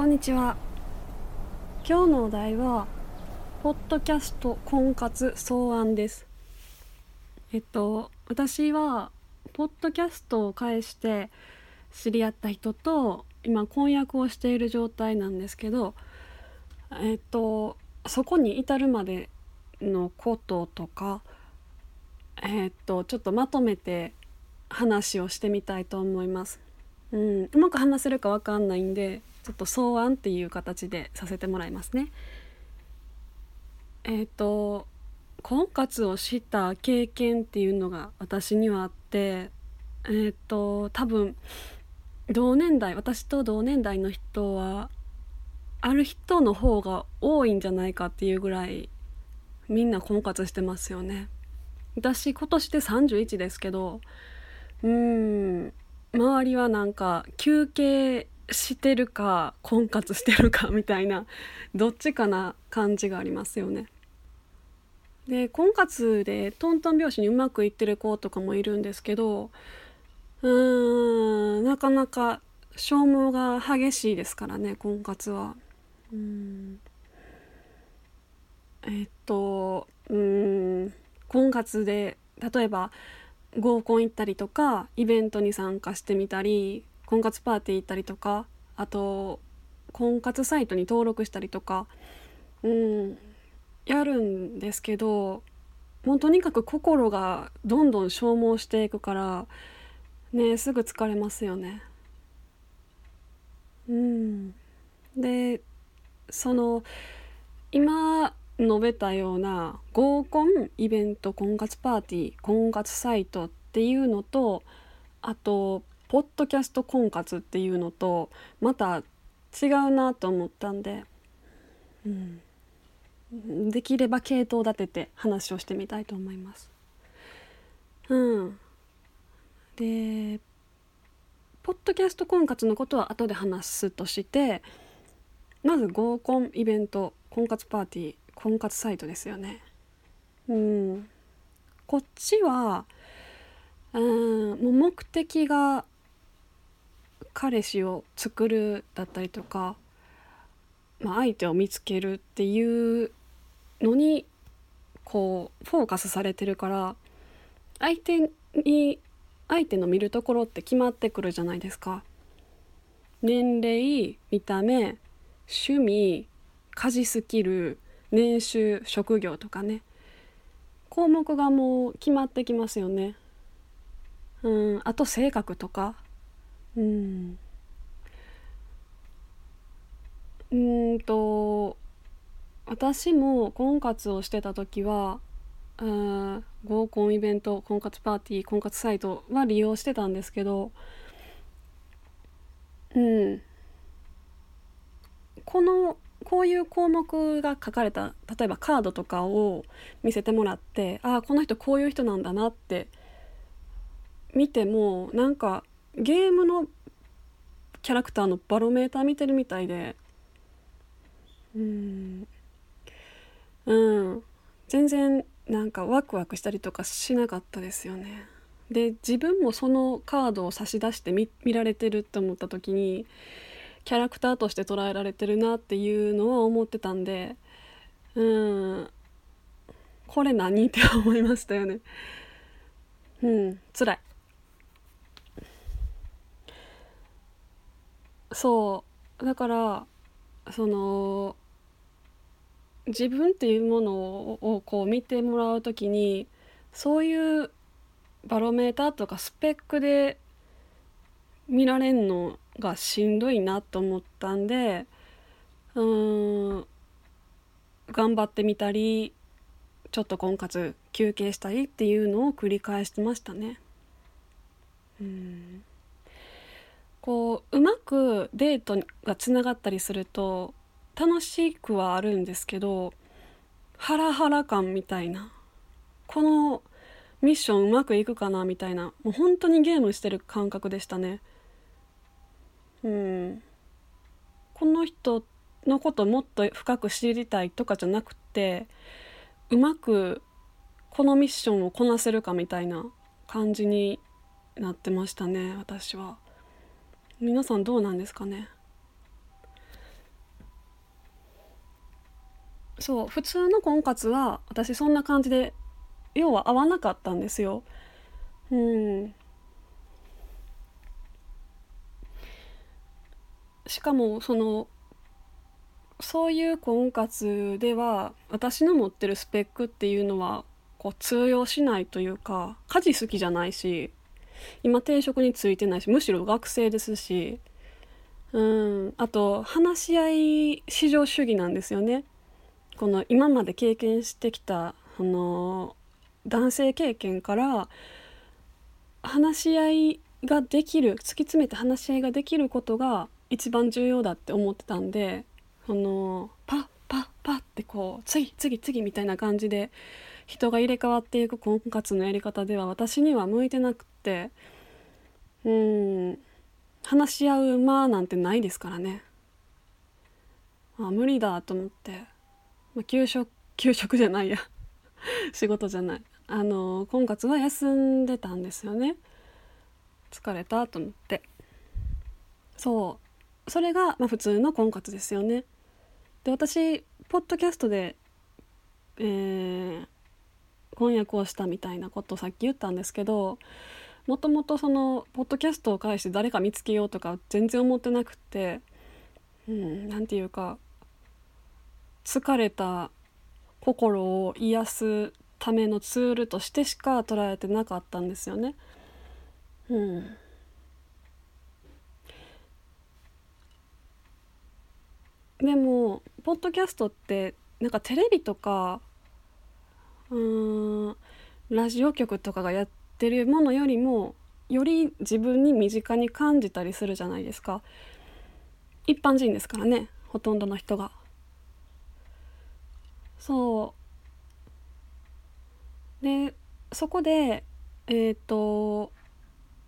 こんにちは今日のお題はポッドキャスト婚活草案ですえっと私はポッドキャストを介して知り合った人と今婚約をしている状態なんですけどえっとそこに至るまでのこととかえっとちょっとまとめて話をしてみたいと思います。うん、うまく話せるかわかんないんでちょっと草案っていう形でさせてもらいますね。えっ、ー、と婚活をした経験っていうのが私にはあってえっ、ー、と多分同年代私と同年代の人はある人の方が多いんじゃないかっていうぐらいみんな婚活してますよね。私今年で31ですけどうん周りはなんか休憩してるか婚活してるかみたいな どっちかな感じがありますよね。で婚活でトントン拍子にうまくいってる子とかもいるんですけどうーんなかなか消耗が激しいですからね婚活は。うんえっとうん婚活で例えば合コン行ったりとかイベントに参加してみたり婚活パーティー行ったりとかあと婚活サイトに登録したりとかうんやるんですけどもうとにかく心がどんどん消耗していくからねすぐ疲れますよね。うん、でその今述べたような合コンイベント婚活パーティー婚活サイトっていうのとあとポッドキャスト婚活っていうのとまた違うなと思ったんで、うん、できれば系統立てて話をしてみたいと思います。うん、でポッドキャスト婚活のことは後で話すとしてまず合コンイベント婚活パーティー婚活サイトですよね。うん、こっちはうんもう目的が彼氏を作るだったりとか、まあ、相手を見つけるっていうのにこうフォーカスされてるから相手に相手の見るところって決まってくるじゃないですか。年齢見た目趣味家事スキル年収職業とかね項目がもう決まってきますよね。うんあと性格とかうん。うんと私も婚活をしてた時はあ合コンイベント婚活パーティー婚活サイトは利用してたんですけどうん。このこういう項目が書かれた例えばカードとかを見せてもらってああこの人こういう人なんだなって見てもなんかゲームのキャラクターのバロメーター見てるみたいでうんうん全然なんかワクワクしたりとかしなかったですよね。で自分もそのカードを差し出して見見られてるって思った時にキャラクターとして捉えられてるなっていうのは思ってたんでうんこれ何？って思いましたよね。うん辛い。そうだからその自分っていうものをこう見てもらう時にそういうバロメーターとかスペックで見られんのがしんどいなと思ったんでうん頑張ってみたりちょっと婚活休憩したりっていうのを繰り返してましたね。うんこううまくデートがつながったりすると楽しくはあるんですけどハラハラ感みたいなこのミッションうまくいくかなみたいなもう本当にゲームしてる感覚でしたねうんこの人のこともっと深く知りたいとかじゃなくてうまくこのミッションをこなせるかみたいな感じになってましたね私は。皆さんどうなんですかね？そう普通の婚活は私そんな感じで要は合わなかったんですよ。うんしかもそのそういう婚活では私の持ってるスペックっていうのはこう通用しないというか家事好きじゃないし今定職についてないしむしろ学生ですしうんあと話し合い至上主義なんですよね。この今まで経験してきたあの男性経験から話し合いができる突き詰めて話し合いができることが一番重要だって思ってたんであのパッパッパッってこう次次次みたいな感じで人が入れ替わっていく婚活のやり方では私には向いてなくってうん話し合う間なんてないですからね。あ無理だと思って、まあ、給食給食じゃないや。仕事じゃない。あの婚活は休んでたんですよね。疲れたと思って。そう。それが、まあ、普通の婚活ですよね。で私ポッドキャストで、えー、婚約をしたみたいなことをさっき言ったんですけどもともとそのポッドキャストを介して誰か見つけようとか全然思ってなくてうん何て言うか疲れた心を癒すためのツールとしてしか捉えてなかったんですよね。うん、でもポッドキャストってなんかテレビとかうんラジオ局とかがやってるものよりもより自分に身近に感じたりするじゃないですか。一般人ですからねほとんどの人が。そう。でそこでえっ、ー、と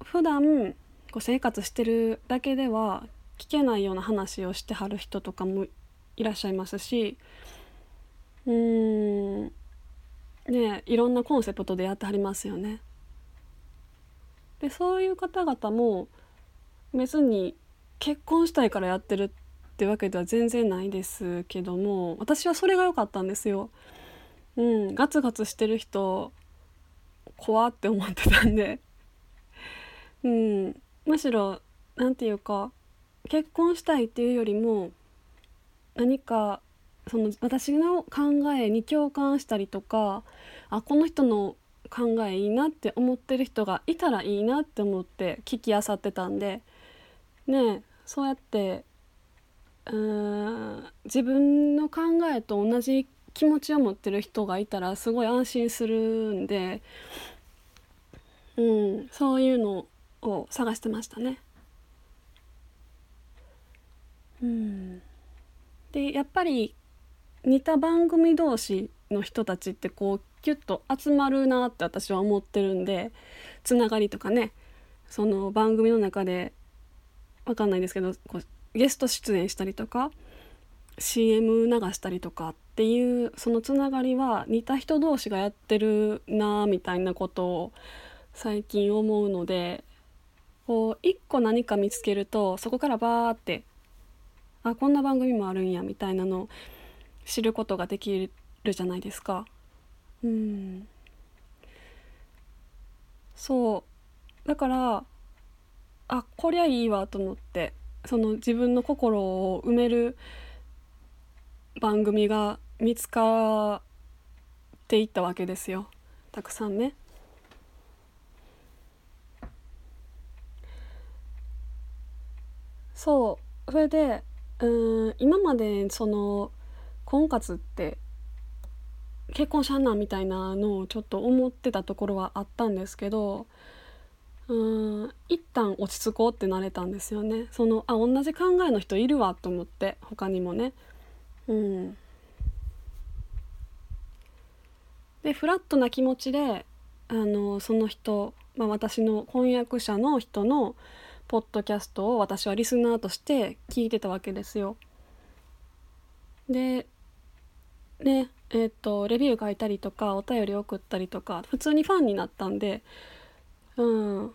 普段こう生活してるだけでは聞けないような話をしてはる人とかもいらっしゃいますしうーんねいろんなコンセプトでやってはりますよね。でそういう方々も別に結婚したいからやってるってわけでは全然ないですけども私はそれが良かったんですよ。うん、ガツガツしてる人怖って思ってたんで、うん、むしろ何て言うか結婚したいっていうよりも何かその私の考えに共感したりとかあこの人の考えいいなって思ってる人がいたらいいなって思って聞きあさってたんでねそうやってうん自分の考えと同じ気持ちを持ってる人がいたらすごい安心するんで、うん、そういうのを探してましたね。うん、でやっぱり似た番組同士の人たちってこうキュッと集まるなって私は思ってるんでつながりとかねその番組の中で分かんないですけどこうゲスト出演したりとか CM 流したりとかっていうそのつながりは似た人同士がやってるなみたいなことを最近思うのでこう一個何か見つけるとそこからバーってあこんな番組もあるんやみたいなのを知ることができるじゃないですか。うんそうだからあこりゃいいわと思ってその自分の心を埋める番組が見つかっていったわけですよたくさんね。そうそれでうん今までその婚活って結婚しゃんなみたいなのをちょっと思ってたところはあったんですけどうん一旦落ち着こうってなれたんですよね。そのあ同じ考えの人いるわと思って他にもね。うん。でフラットな気持ちであのその人、まあ、私の婚約者の人のポッドキャストを私はリスナーとして聞いてたわけですよ。でねえっ、ー、とレビュー書いたりとかお便り送ったりとか普通にファンになったんでうん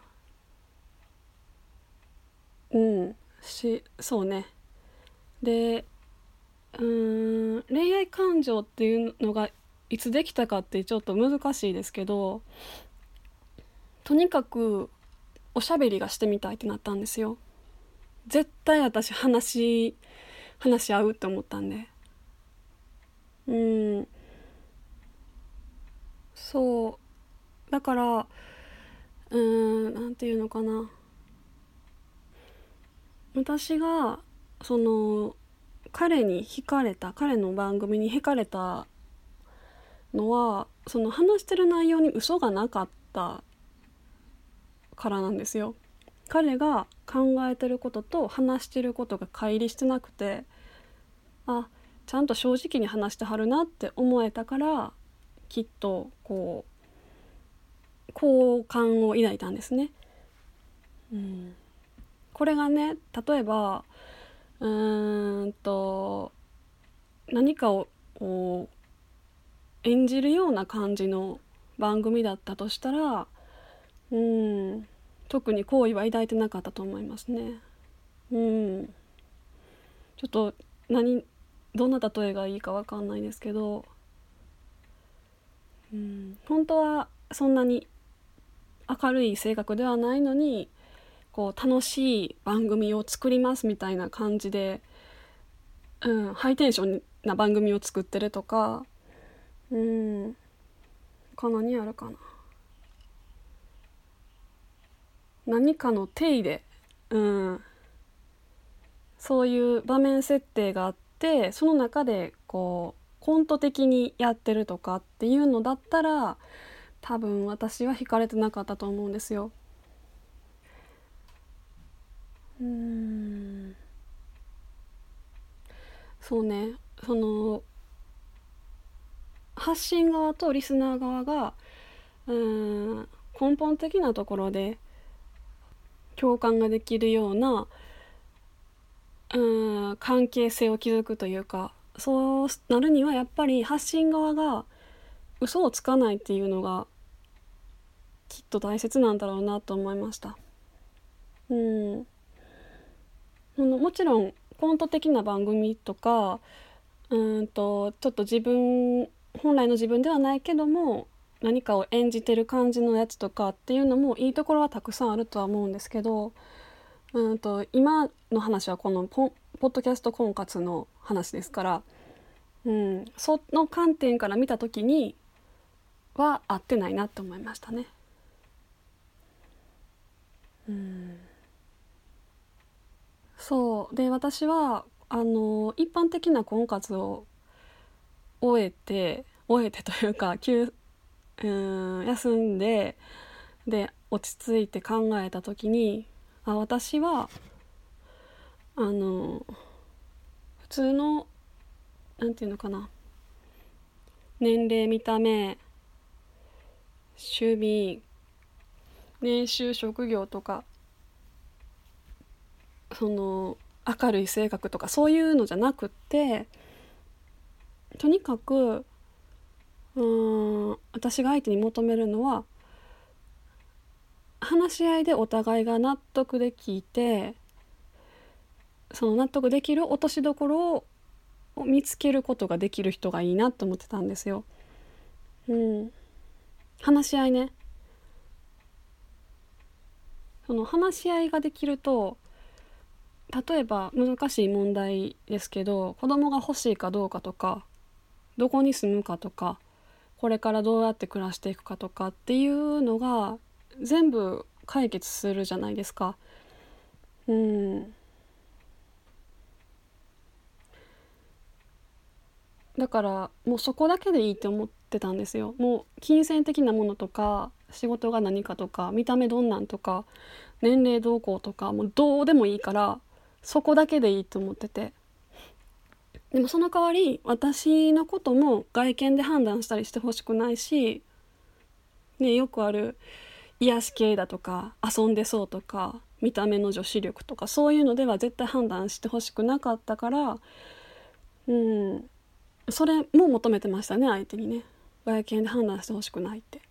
うんしそうね。でうん恋愛感情っていうのがいつできたかってちょっと難しいですけどとにかくおしゃべりがしてみたいってなったんですよ。絶対私話話し合うって思ったんで。うん。そう。だからうーんなんていうのかな。私がその彼に惹かれた彼の番組に惹かれたのはその話してる内容に嘘がなかったからなんですよ。彼が考えてることと話してることが乖離してなくてあちゃんと正直に話してはるなって思えたからきっとこう好感を抱いたんですね。うん、これがね例えばうーんと何かをこう演じるような感じの番組だったとしたらうん特に好意は抱いてなかったと思いますね。うんちょっと何どんな例えがいいか分かんないですけど、うん、本当はそんなに明るい性格ではないのにこう楽しい番組を作りますみたいな感じで、うん、ハイテンションな番組を作ってるとかうん他何あるかな。何かの手入れ、うん、そういう場面設定があってその中でこうコント的にやってるとかっていうのだったら多分私は惹かれてなかったと思うんですよ。うんそうねその発信側とリスナー側がうん根本的なところで共感ができるようなうん関係性を築くというかそうなるにはやっぱり発信側が嘘をつかないっていうのがきっと大切なんだろうなと思いました。うんあのもちろんコント的な番組とかうんとちょっと自分本来の自分ではないけども何かを演じてる感じのやつとかっていうのもいいところはたくさんあるとは思うんですけどうんと今の話はこのポポッドキャスト婚活の話ですから、うん、その観点から見た時には合ってないなと思いましたね。うんそうで私はあの一般的な婚活を終えて終えてというか休うん休んでで落ち着いて考えた時にあ私はあの普通のなんていうのかな。年齢見た目趣味年収職業とかその明るい性格とかそういうのじゃなくってとにかくうん私が相手に求めるのは話し合いでお互いが納得できてその納得できる落としどころを見つけることができる人がいいなと思ってたんですよ。うん、話し合いねその話し合いができると例えば難しい問題ですけど子供が欲しいかどうかとかどこに住むかとかこれからどうやって暮らしていくかとかっていうのが全部解決するじゃないですか。うんだからもうそこだけでいいって思ってたんですよ。もう金銭的なものとか仕事が何かとか見た目どんなんとか年齢どうこうとかもうどうでもいいからそこだけでいいと思っててでもその代わり私のことも外見で判断したりしてほしくないし、ね、よくある癒し系だとか遊んでそうとか見た目の女子力とかそういうのでは絶対判断してほしくなかったからうんそれも求めてましたね相手にね。外見で判断してほしくないって。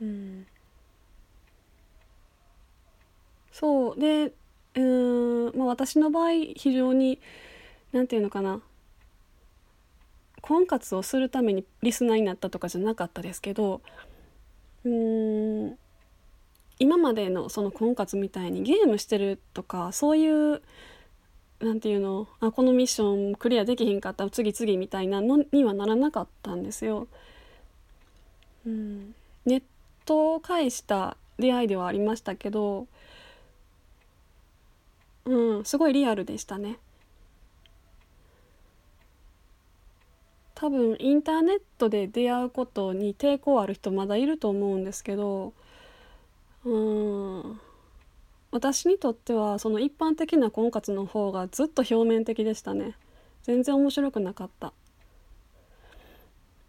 うん。そう。でうん、まあ、私の場合非常に何て言うのかな。婚活をするためにリスナーになったとかじゃなかったですけどうん今までのその婚活みたいにゲームしてるとかそういう何て言うの？あこのミッションクリアできひんかったら次々みたいなのにはならなかったんですよ。うん、ネットを介した出会いではありましたけど、うん、すごいリアルでしたね。多分インターネットで出会うことに抵抗ある人まだいると思うんですけどうん。私にとってはその一般的な婚活の方がずっと表面的でしたね。全然面白くなかった。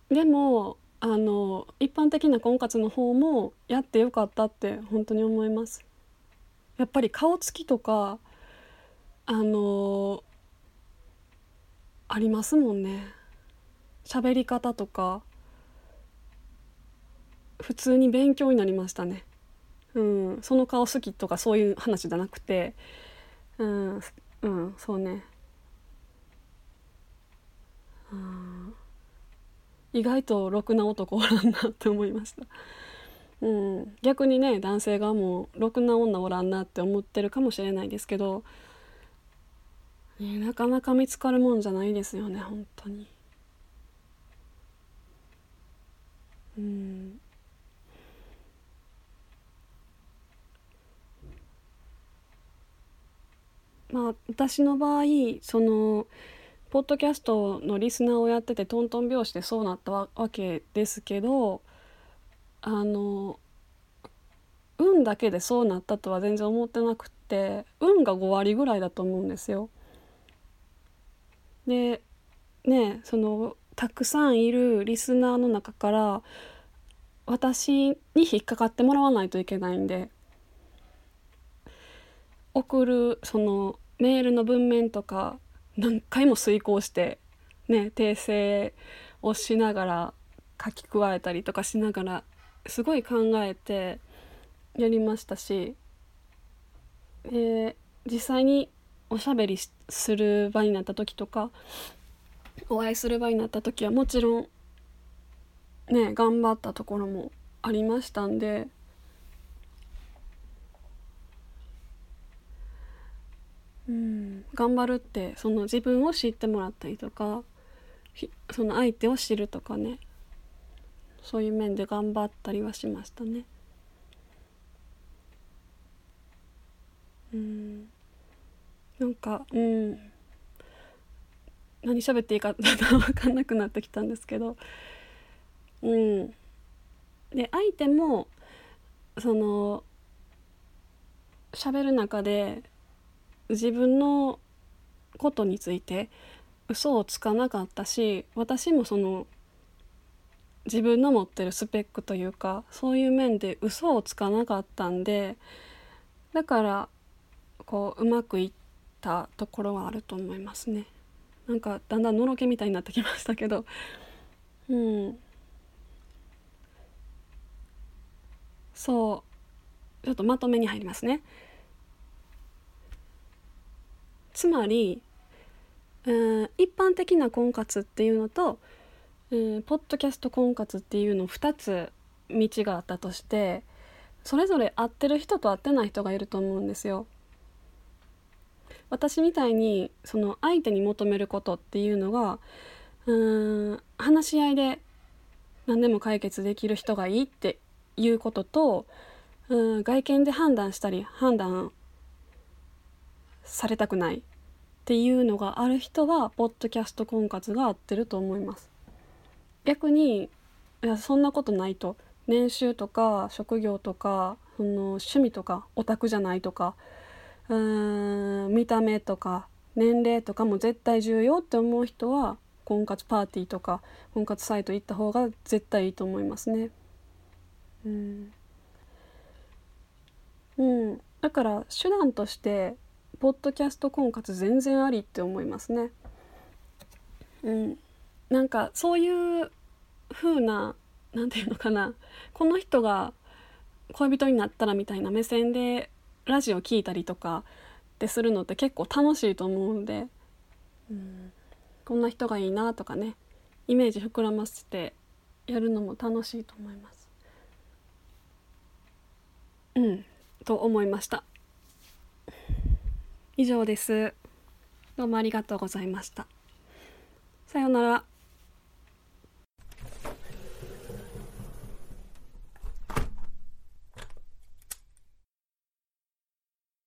でもあの一般的な婚活の方もやってよかったって本当に思います。やっぱり顔つきとかあのありますもんね。喋り方とか普通に勉強になりましたね。うん、その顔好きとかそういう話じゃなくて、うん、うん、そうね。うん、意外とろくな男おらんなって思いました。うん、逆にね男性がもうろくな女おらんなって思ってるかもしれないですけど、ね、なかなか見つかるもんじゃないですよね本当に。うんまあ私の場合そのポッドキャストのリスナーをやっててトントン拍子でそうなったわけですけどあの運だけでそうなったとは全然思ってなくって運が5割ぐらいだと思うんですよ。でねそのたくさんいるリスナーの中から私に引っかかってもらわないといけないんで送るそのメールの文面とか何回も遂行してね訂正をしながら書き加えたりとかしながらすごい考えてやりましたし、えー、実際におしゃべりする場になった時とかお会いする場になった時はもちろんね頑張ったところもありましたんで。うん頑張るってその自分を知ってもらったりとかその相手を知るとかね。そういう面で頑張ったりはしましたね。うん。なんかうん。何喋っていいか 分かんなくなってきたんですけどうんで相手もその喋る中で自分のことについて嘘をつかなかったし私もその自分の持ってるスペックというかそういう面で嘘をつかなかったんでだからこううまくいったところはあると思いますね。なんかだんだんのろけみたいになってきましたけど。うん。そう。ちょっとまとめに入りますね。つまりうん一般的な婚活っていうのとうんポッドキャスト婚活っていうの2つ道があったとしてそれぞれ合ってる人と合ってない人がいると思うんですよ。私みたいにその相手に求めることっていうのがうーん話し合いで何でも解決できる人がいいっていうこととうん外見で判断したり判断されたくないっていうのがある人はポッドキャスト婚活が合ってると思います。逆にいやそんなことないと年収とか職業とかその趣味とかオタクじゃないとかうん見た目とか年齢とかも絶対重要って思う人は婚活パーティーとか婚活サイト行った方が絶対いいと思いますね。うん、うん、だから手段としてポッドキャスト婚活全然ありって思いますね。うん、なんかそういう風な何て言うのかなこの人が恋人になったらみたいな目線でラジオ聞いたりとかってするのって結構楽しいと思うんで、うん、こんな人がいいなとかね。イメージ膨らませてやるのも楽しいと思います。うん。と思いました。以上です。どうもありがとうございました。さようなら。